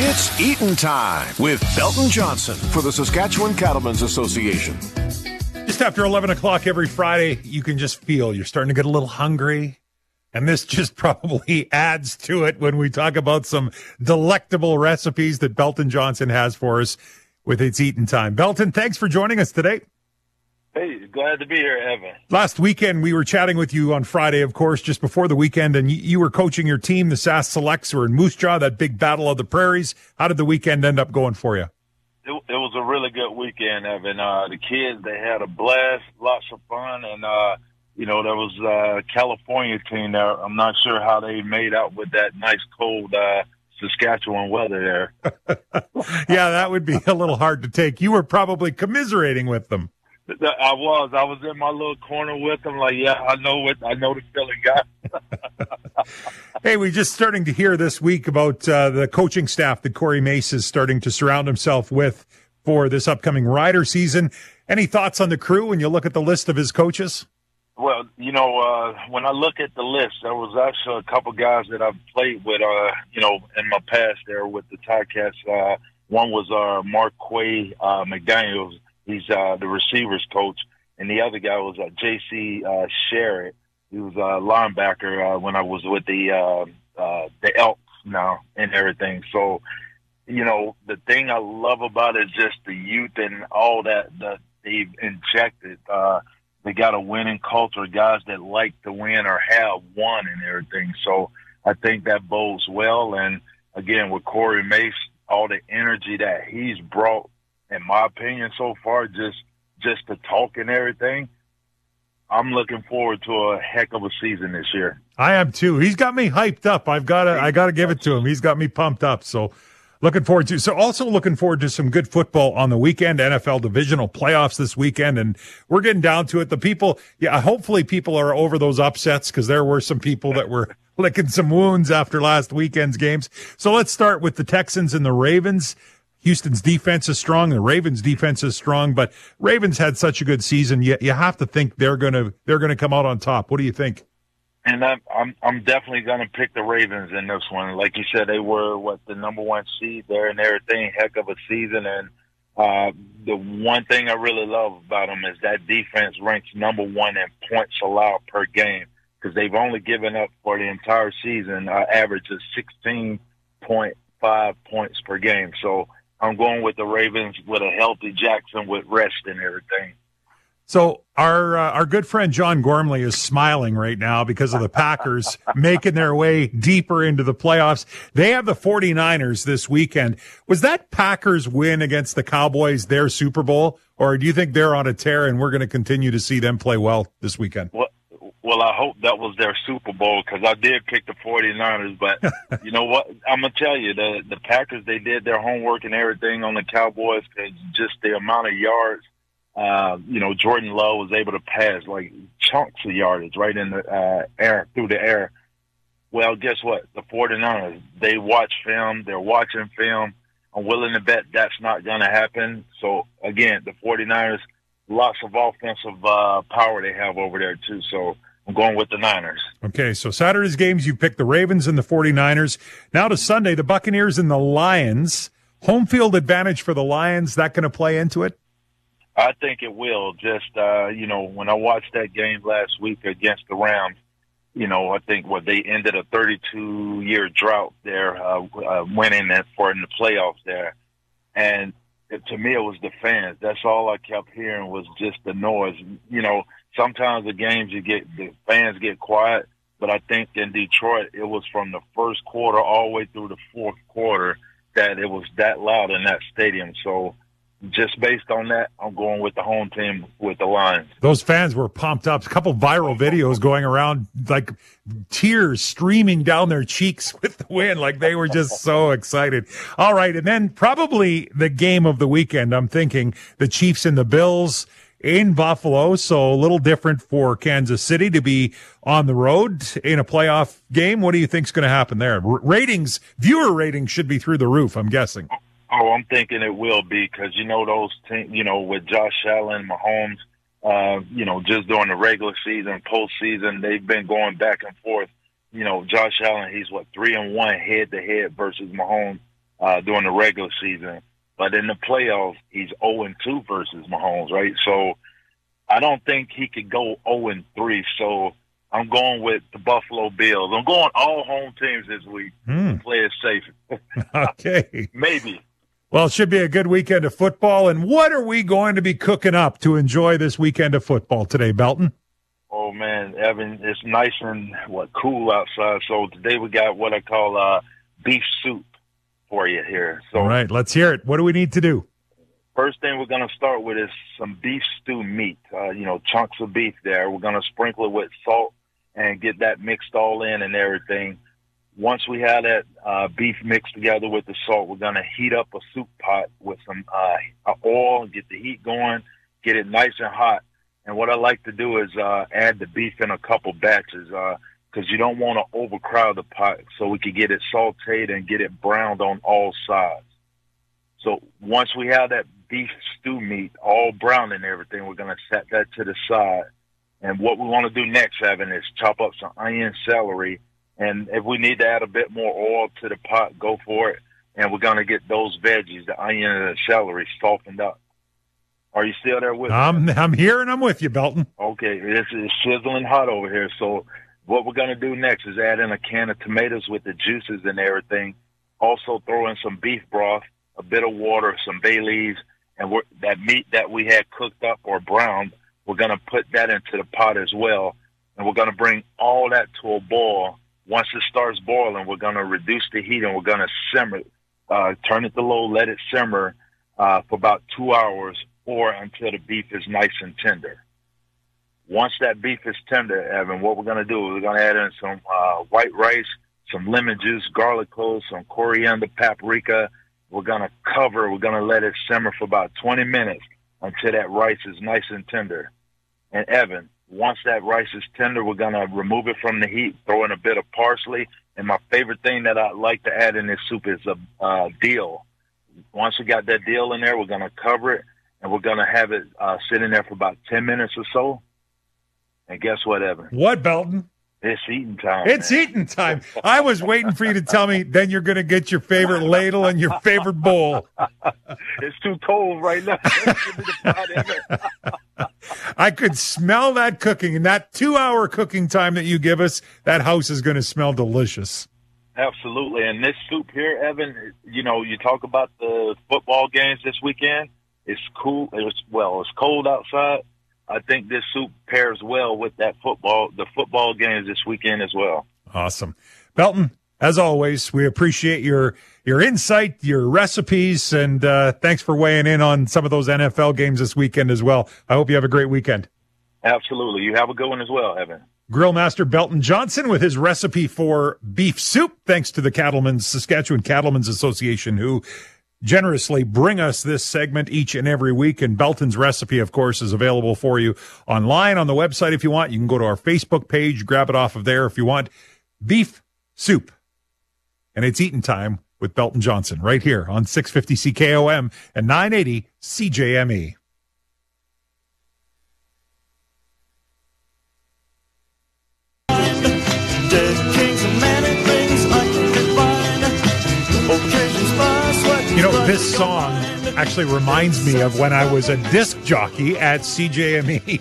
It's Eatin' Time with Belton Johnson for the Saskatchewan Cattlemen's Association. Just after 11 o'clock every Friday, you can just feel you're starting to get a little hungry. And this just probably adds to it when we talk about some delectable recipes that Belton Johnson has for us with It's Eatin' Time. Belton, thanks for joining us today. Hey, glad to be here, Evan. Last weekend, we were chatting with you on Friday, of course, just before the weekend, and you, were coaching your team, the Sask Selects, were in Moose Jaw, that big battle of the prairies. How did the weekend end up going for you? It, it was a really good weekend, Evan. Uh, the kids, they had a blast, lots of fun, and, uh, you know, there was a California team there. I'm not sure how they made out with that nice cold, uh, Saskatchewan weather there. yeah, that would be a little hard to take. You were probably commiserating with them. I was. I was in my little corner with them, like, yeah, I know what I know the feeling, guy. hey, we're just starting to hear this week about uh, the coaching staff that Corey Mace is starting to surround himself with for this upcoming rider season. Any thoughts on the crew when you look at the list of his coaches? Well, you know, uh, when I look at the list, there was actually a couple guys that I've played with, uh, you know, in my past there with the Ticats. Uh, one was uh, Mark Quay uh, McDaniels He's uh, the receivers coach, and the other guy was uh, J.C. Uh, Sherritt. He was a linebacker uh, when I was with the uh, uh, the Elks now and everything. So, you know, the thing I love about it is just the youth and all that that they've injected. Uh, they got a winning culture, guys that like to win or have won and everything. So I think that bodes well. And again, with Corey Mace, all the energy that he's brought in my opinion, so far, just just the talk and everything, I'm looking forward to a heck of a season this year. I am too. He's got me hyped up. I've got to I got to give it to him. He's got me pumped up. So looking forward to so also looking forward to some good football on the weekend NFL divisional playoffs this weekend and we're getting down to it the people yeah hopefully people are over those upsets cuz there were some people that were licking some wounds after last weekend's games so let's start with the Texans and the Ravens Houston's defense is strong. The Ravens defense is strong, but Ravens had such a good season. You, you have to think they're going to, they're going to come out on top. What do you think? And I'm, I'm, I'm definitely going to pick the Ravens in this one. Like you said, they were what the number one seed there and everything. Heck of a season. And, uh, the one thing I really love about them is that defense ranks number one in points allowed per game because they've only given up for the entire season, uh, average of 16.5 points per game. So, I'm going with the Ravens with a healthy Jackson with rest and everything. So our uh, our good friend John Gormley is smiling right now because of the Packers making their way deeper into the playoffs. They have the 49ers this weekend. Was that Packers win against the Cowboys their Super Bowl or do you think they're on a tear and we're going to continue to see them play well this weekend? Well, well, I hope that was their Super Bowl because I did pick the 49ers. But you know what? I'm gonna tell you the the Packers they did their homework and everything on the Cowboys because just the amount of yards. Uh, you know, Jordan Love was able to pass like chunks of yardage right in the uh, air through the air. Well, guess what? The 49ers, they watch film. They're watching film. I'm willing to bet that's not going to happen. So again, the 49ers, lots of offensive uh, power they have over there too. So I'm going with the Niners. Okay, so Saturday's games, you picked the Ravens and the 49ers. Now to Sunday, the Buccaneers and the Lions. Home field advantage for the Lions, that going to play into it? I think it will. Just, uh, you know, when I watched that game last week against the Rams, you know, I think what they ended a 32 year drought there, uh, uh, winning that for in the playoffs there. And to me, it was the fans. That's all I kept hearing was just the noise. You know, sometimes the games you get the fans get quiet, but I think in Detroit it was from the first quarter all the way through the fourth quarter that it was that loud in that stadium. So just based on that, I'm going with the home team with the Lions. Those fans were pumped up. A couple viral videos going around, like tears streaming down their cheeks with the win. Like they were just so excited. All right. And then probably the game of the weekend. I'm thinking the Chiefs and the Bills in Buffalo. So a little different for Kansas City to be on the road in a playoff game. What do you think is going to happen there? Ratings, viewer ratings should be through the roof, I'm guessing. Oh, I'm thinking it will be because, you know, those teams, you know, with Josh Allen, Mahomes, uh, you know, just during the regular season, postseason, they've been going back and forth. You know, Josh Allen, he's what, three and one head to head versus Mahomes. uh, during the regular season. But in the playoffs, he's 0 and 2 versus Mahomes, right? So I don't think he could go 0 and 3. So I'm going with the Buffalo Bills. I'm going all home teams this week. Mm. Play it safe. okay. Maybe. Well, it should be a good weekend of football. And what are we going to be cooking up to enjoy this weekend of football today, Belton? Oh man, Evan, it's nice and what cool outside. So today we got what I call uh, beef soup for you here. So, all right, let's hear it. What do we need to do? First thing we're going to start with is some beef stew meat. Uh, you know, chunks of beef there. We're going to sprinkle it with salt and get that mixed all in and everything. Once we have that uh, beef mixed together with the salt, we're going to heat up a soup pot with some uh, oil, get the heat going, get it nice and hot. And what I like to do is uh, add the beef in a couple batches because uh, you don't want to overcrowd the pot so we can get it sauteed and get it browned on all sides. So once we have that beef stew meat all brown and everything, we're going to set that to the side. And what we want to do next, Evan, is chop up some onion, celery, and if we need to add a bit more oil to the pot, go for it. And we're going to get those veggies, the onion and the celery, softened up. Are you still there with I'm, me? I'm here and I'm with you, Belton. Okay, this is sizzling hot over here. So what we're going to do next is add in a can of tomatoes with the juices and everything. Also throw in some beef broth, a bit of water, some bay leaves, and that meat that we had cooked up or browned, we're going to put that into the pot as well. And we're going to bring all that to a boil. Once it starts boiling, we're going to reduce the heat and we're going to simmer, uh, turn it to low, let it simmer uh, for about two hours or until the beef is nice and tender. Once that beef is tender, Evan, what we're going to do, is we're going to add in some uh, white rice, some lemon juice, garlic cloves, some coriander, paprika. We're going to cover, we're going to let it simmer for about 20 minutes until that rice is nice and tender. And Evan, once that rice is tender, we're going to remove it from the heat, throw in a bit of parsley. And my favorite thing that I like to add in this soup is a uh, dill. Once we got that deal in there, we're going to cover it and we're going to have it uh, sitting there for about 10 minutes or so. And guess what, Evan? What, Belton? It's eating time. It's man. eating time. I was waiting for you to tell me then you're going to get your favorite ladle and your favorite bowl. it's too cold right now. I could smell that cooking and that two hour cooking time that you give us. That house is going to smell delicious. Absolutely. And this soup here, Evan, you know, you talk about the football games this weekend. It's cool. It's well, it's cold outside. I think this soup pairs well with that football, the football games this weekend as well. Awesome, Belton. As always, we appreciate your your insight, your recipes, and uh, thanks for weighing in on some of those NFL games this weekend as well. I hope you have a great weekend. Absolutely, you have a good one as well, Evan. Grill Master Belton Johnson with his recipe for beef soup, thanks to the Cattlemen's Saskatchewan Cattlemen's Association, who generously bring us this segment each and every week. And Belton's recipe, of course, is available for you online on the website if you want. You can go to our Facebook page, grab it off of there if you want. Beef soup. And it's eating time with Belton Johnson right here on 650 CKOM and 980 CJME. This song actually reminds me of when I was a disc jockey at CJME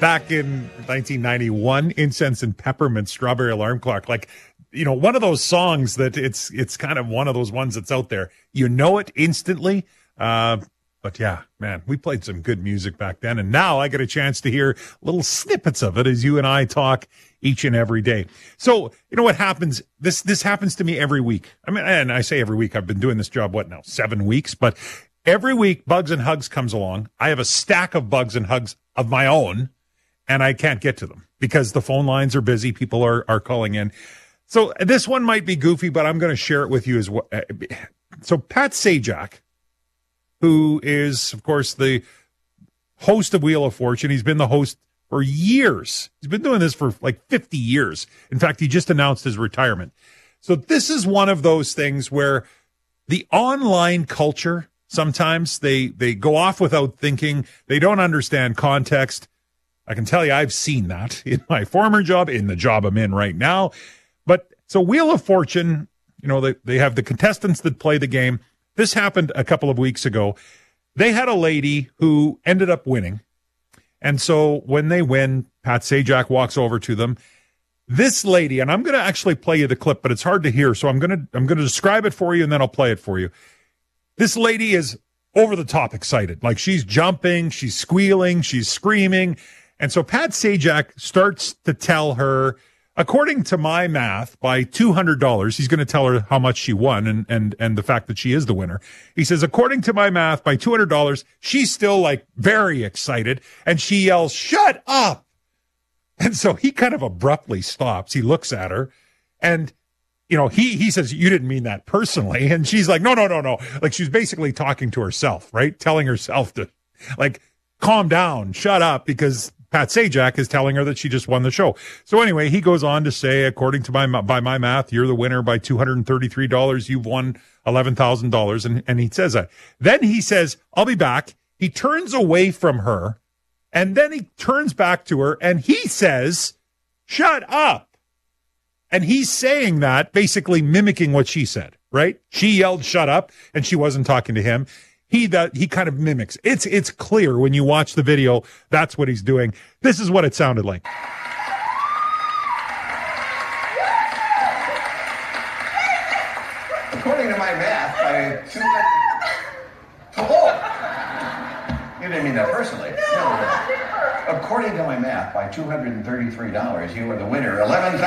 back in 1991, Incense and Peppermint Strawberry Alarm Clock. Like, you know, one of those songs that it's it's kind of one of those ones that's out there. You know it instantly. Uh, but yeah, man, we played some good music back then. And now I get a chance to hear little snippets of it as you and I talk each and every day. So, you know what happens? This, this happens to me every week. I mean, and I say every week, I've been doing this job, what now? Seven weeks, but every week Bugs and Hugs comes along. I have a stack of Bugs and Hugs of my own and I can't get to them because the phone lines are busy. People are, are calling in. So this one might be goofy, but I'm going to share it with you as well. Eh, eh, so Pat Sajak, who is, of course, the host of Wheel of Fortune. He's been the host for years. He's been doing this for like 50 years. In fact, he just announced his retirement. So this is one of those things where the online culture sometimes they they go off without thinking. They don't understand context. I can tell you I've seen that in my former job, in the job I'm in right now. But so Wheel of Fortune You know, they, they have the contestants that play the game. This happened a couple of weeks ago. They had a lady who ended up winning. And so when they win, Pat Sajak walks over to them. This lady, and I'm going to actually play you the clip, but it's hard to hear. So I'm going to, I'm going to describe it for you and then I'll play it for you. This lady is over the top excited. Like she's jumping, she's squealing, she's screaming. And so Pat Sajak starts to tell her, according to my math, by $200, he's going to tell her how much she won and, and, and the fact that she is the winner. He says, according to my math, by $200, she's still like very excited and she yells, shut up. And so he kind of abruptly stops. He looks at her and you know, he he says you didn't mean that personally, and she's like, no, no, no, no. Like she's basically talking to herself, right? Telling herself to, like, calm down, shut up, because Pat Sajak is telling her that she just won the show. So anyway, he goes on to say, according to my by my math, you're the winner by two hundred and thirty three dollars. You've won eleven thousand dollars, and and he says that. Then he says, "I'll be back." He turns away from her, and then he turns back to her, and he says, "Shut up." And he's saying that basically mimicking what she said, right? She yelled, shut up, and she wasn't talking to him. He that he kind of mimics. It's it's clear when you watch the video, that's what he's doing. This is what it sounded like. According to my math, by two Oh! You didn't mean that personally. No. According to my math, by $233, you are the winner. $11,900.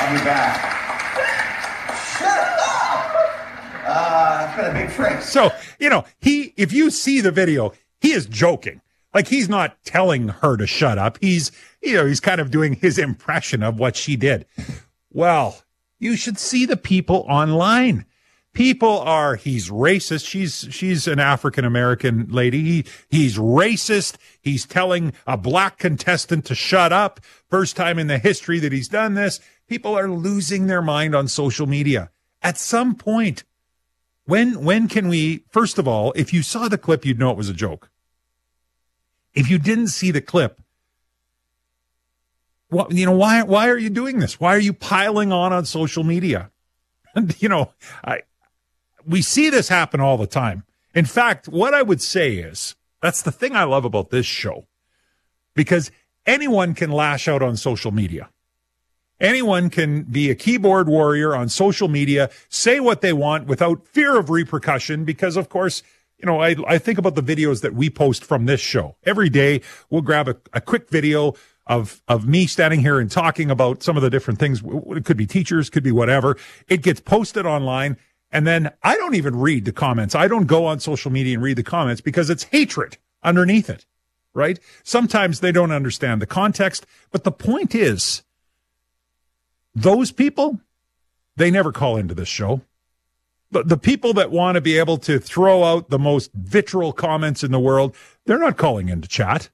I'll be back. Uh, been a big. So, you know, he, if you see the video, he is joking. Like he's not telling her to shut up. He's, you know, he's kind of doing his impression of what she did. Well, you should see the people online people are he's racist she's she's an african american lady he, he's racist he's telling a black contestant to shut up first time in the history that he's done this people are losing their mind on social media at some point when when can we first of all if you saw the clip you'd know it was a joke if you didn't see the clip what you know why why are you doing this why are you piling on on social media and you know i we see this happen all the time. In fact, what I would say is that's the thing I love about this show because anyone can lash out on social media. Anyone can be a keyboard warrior on social media, say what they want without fear of repercussion because, of course, you know, I, I think about the videos that we post from this show. Every day, we'll grab a, a quick video of of me standing here and talking about some of the different things. It could be teachers, could be whatever. It gets posted online, and then I don't even read the comments. I don't go on social media and read the comments because it's hatred underneath it, right? Sometimes they don't understand the context, but the point is those people, they never call into this show. But the people that want to be able to throw out the most vitriol comments in the world, they're not calling into chat,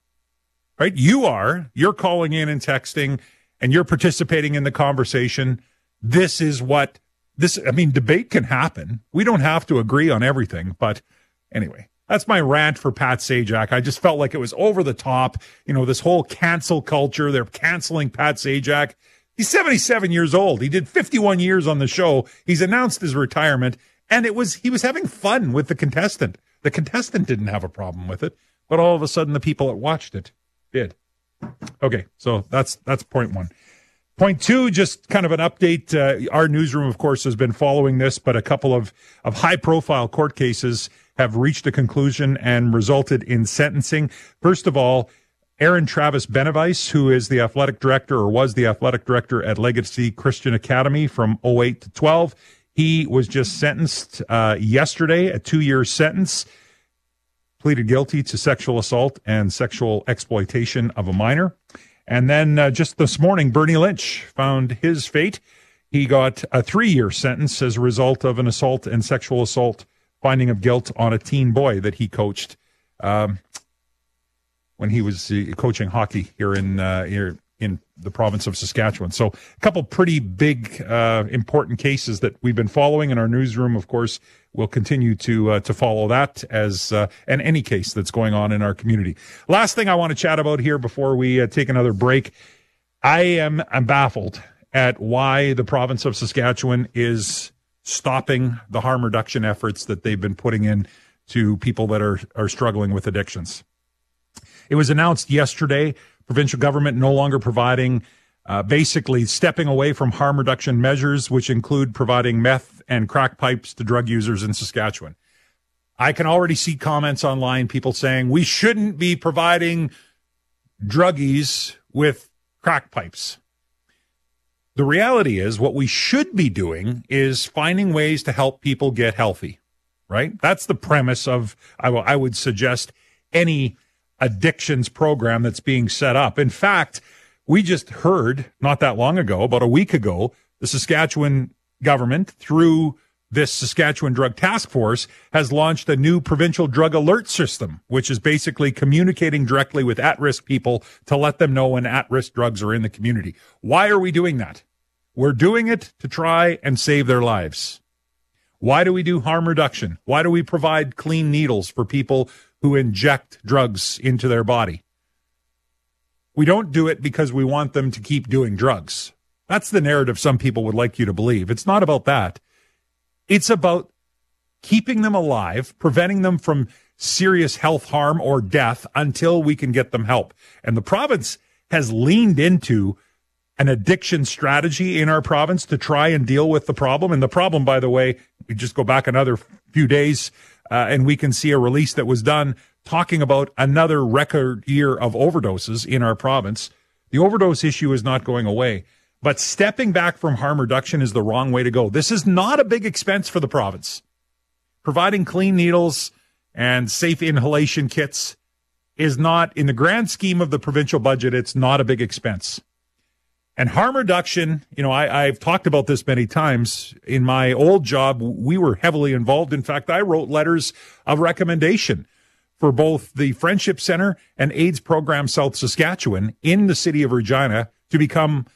right? You are. You're calling in and texting and you're participating in the conversation. This is what this, I mean, debate can happen. We don't have to agree on everything, but anyway, that's my rant for Pat Sajak. I just felt like it was over the top. You know, this whole cancel culture. They're canceling Pat Sajak. He's 77 years old. He did 51 years on the show. He's announced his retirement and it was, he was having fun with the contestant. The contestant didn't have a problem with it, but all of a sudden the people that watched it did. Okay. So that's, that's point one. Point two, just kind of an update. Uh, our newsroom, of course, has been following this, but a couple of, of high profile court cases have reached a conclusion and resulted in sentencing. First of all, Aaron Travis Benevice, who is the athletic director or was the athletic director at Legacy Christian Academy from 08 to 12. He was just sentenced uh, yesterday, a two year sentence, pleaded guilty to sexual assault and sexual exploitation of a minor. And then uh, just this morning, Bernie Lynch found his fate. He got a three year sentence as a result of an assault and sexual assault finding of guilt on a teen boy that he coached um, when he was uh, coaching hockey here in uh, here in the province of Saskatchewan. So a couple pretty big, uh, important cases that we've been following in our newsroom. Of course, we'll continue to uh, to follow that as uh, and any case that's going on in our community. Last thing I want to chat about here before we uh, take another break. I am I'm baffled at why the province of Saskatchewan is stopping the harm reduction efforts that they've been putting in to people that are, are struggling with addictions. It was announced yesterday, provincial government no longer providing, uh, basically stepping away from harm reduction measures, which include providing meth and crack pipes to drug users in Saskatchewan. I can already see comments online, people saying we shouldn't be providing druggies with crack pipes. The reality is what we should be doing is finding ways to help people get healthy, right? That's the premise of, I, w- I would suggest any addictions program that's being set up. In fact, we just heard not that long ago, about a week ago, the Saskatchewan government through this Saskatchewan Drug Task Force has launched a new provincial drug alert system, which is basically communicating directly with at risk people to let them know when at risk drugs are in the community. Why are we doing that? We're doing it to try and save their lives. Why do we do harm reduction? Why do we provide clean needles for people who inject drugs into their body? We don't do it because we want them to keep doing drugs. That's the narrative some people would like you to believe. It's not about that. It's about keeping them alive, preventing them from serious health harm or death until we can get them help. And the province has leaned into an addiction strategy in our province to try and deal with the problem. And the problem, by the way, we just go back another few days uh, and we can see a release that was done talking about another record year of overdoses in our province. The overdose issue is not going away. But stepping back from harm reduction is the wrong way to go. This is not a big expense for the province. Providing clean needles and safe inhalation kits is not, in the grand scheme of the provincial budget, it's not a big expense. And harm reduction, you know, I, have talked about this many times. In my old job, we were heavily involved. In fact, I wrote letters of recommendation for both the Friendship Center and AIDS Program South Saskatchewan in the city of Regina to become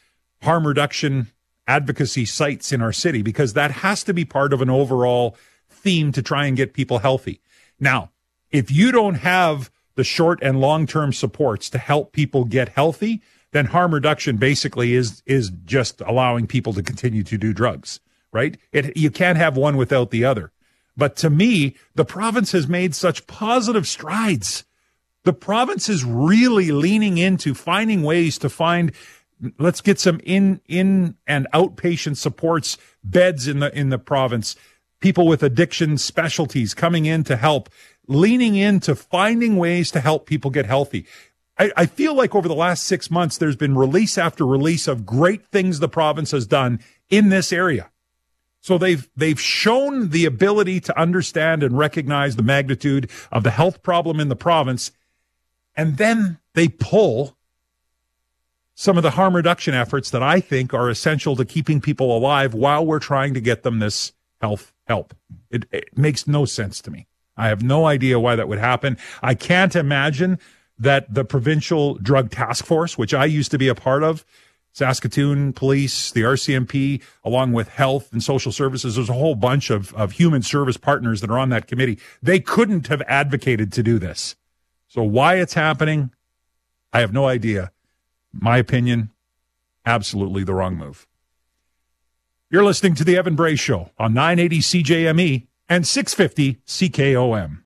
harm reduction advocacy sites in our city because that has to be part of an overall theme to try and get people healthy. Now, if you don't have the short and long term supports to help people get healthy, then harm reduction basically is is just allowing people to continue to do drugs, right? It, you can't have one without the other. But to me, the province has made such positive strides. The province is really leaning into finding ways to find let's get some in in and outpatient supports beds in the in the province people with addiction specialties coming in to help leaning into finding ways to help people get healthy I, I feel like over the last six months there's been release after release of great things the province has done in this area so they've they've shown the ability to understand and recognize the magnitude of the health problem in the province and then they pull some of the harm reduction efforts that I think are essential to keeping people alive while we're trying to get them this health help. It, it, makes no sense to me. I have no idea why that would happen. I can't imagine that the provincial drug task force, which I used to be a part of, Saskatoon Police, the RCMP, along with health and social services, there's a whole bunch of, of human service partners that are on that committee. They couldn't have advocated to do this. So why it's happening, I have no idea my opinion, absolutely the wrong move. You're listening to the Evan Bray Show on 980 CJME and 650 CKOM.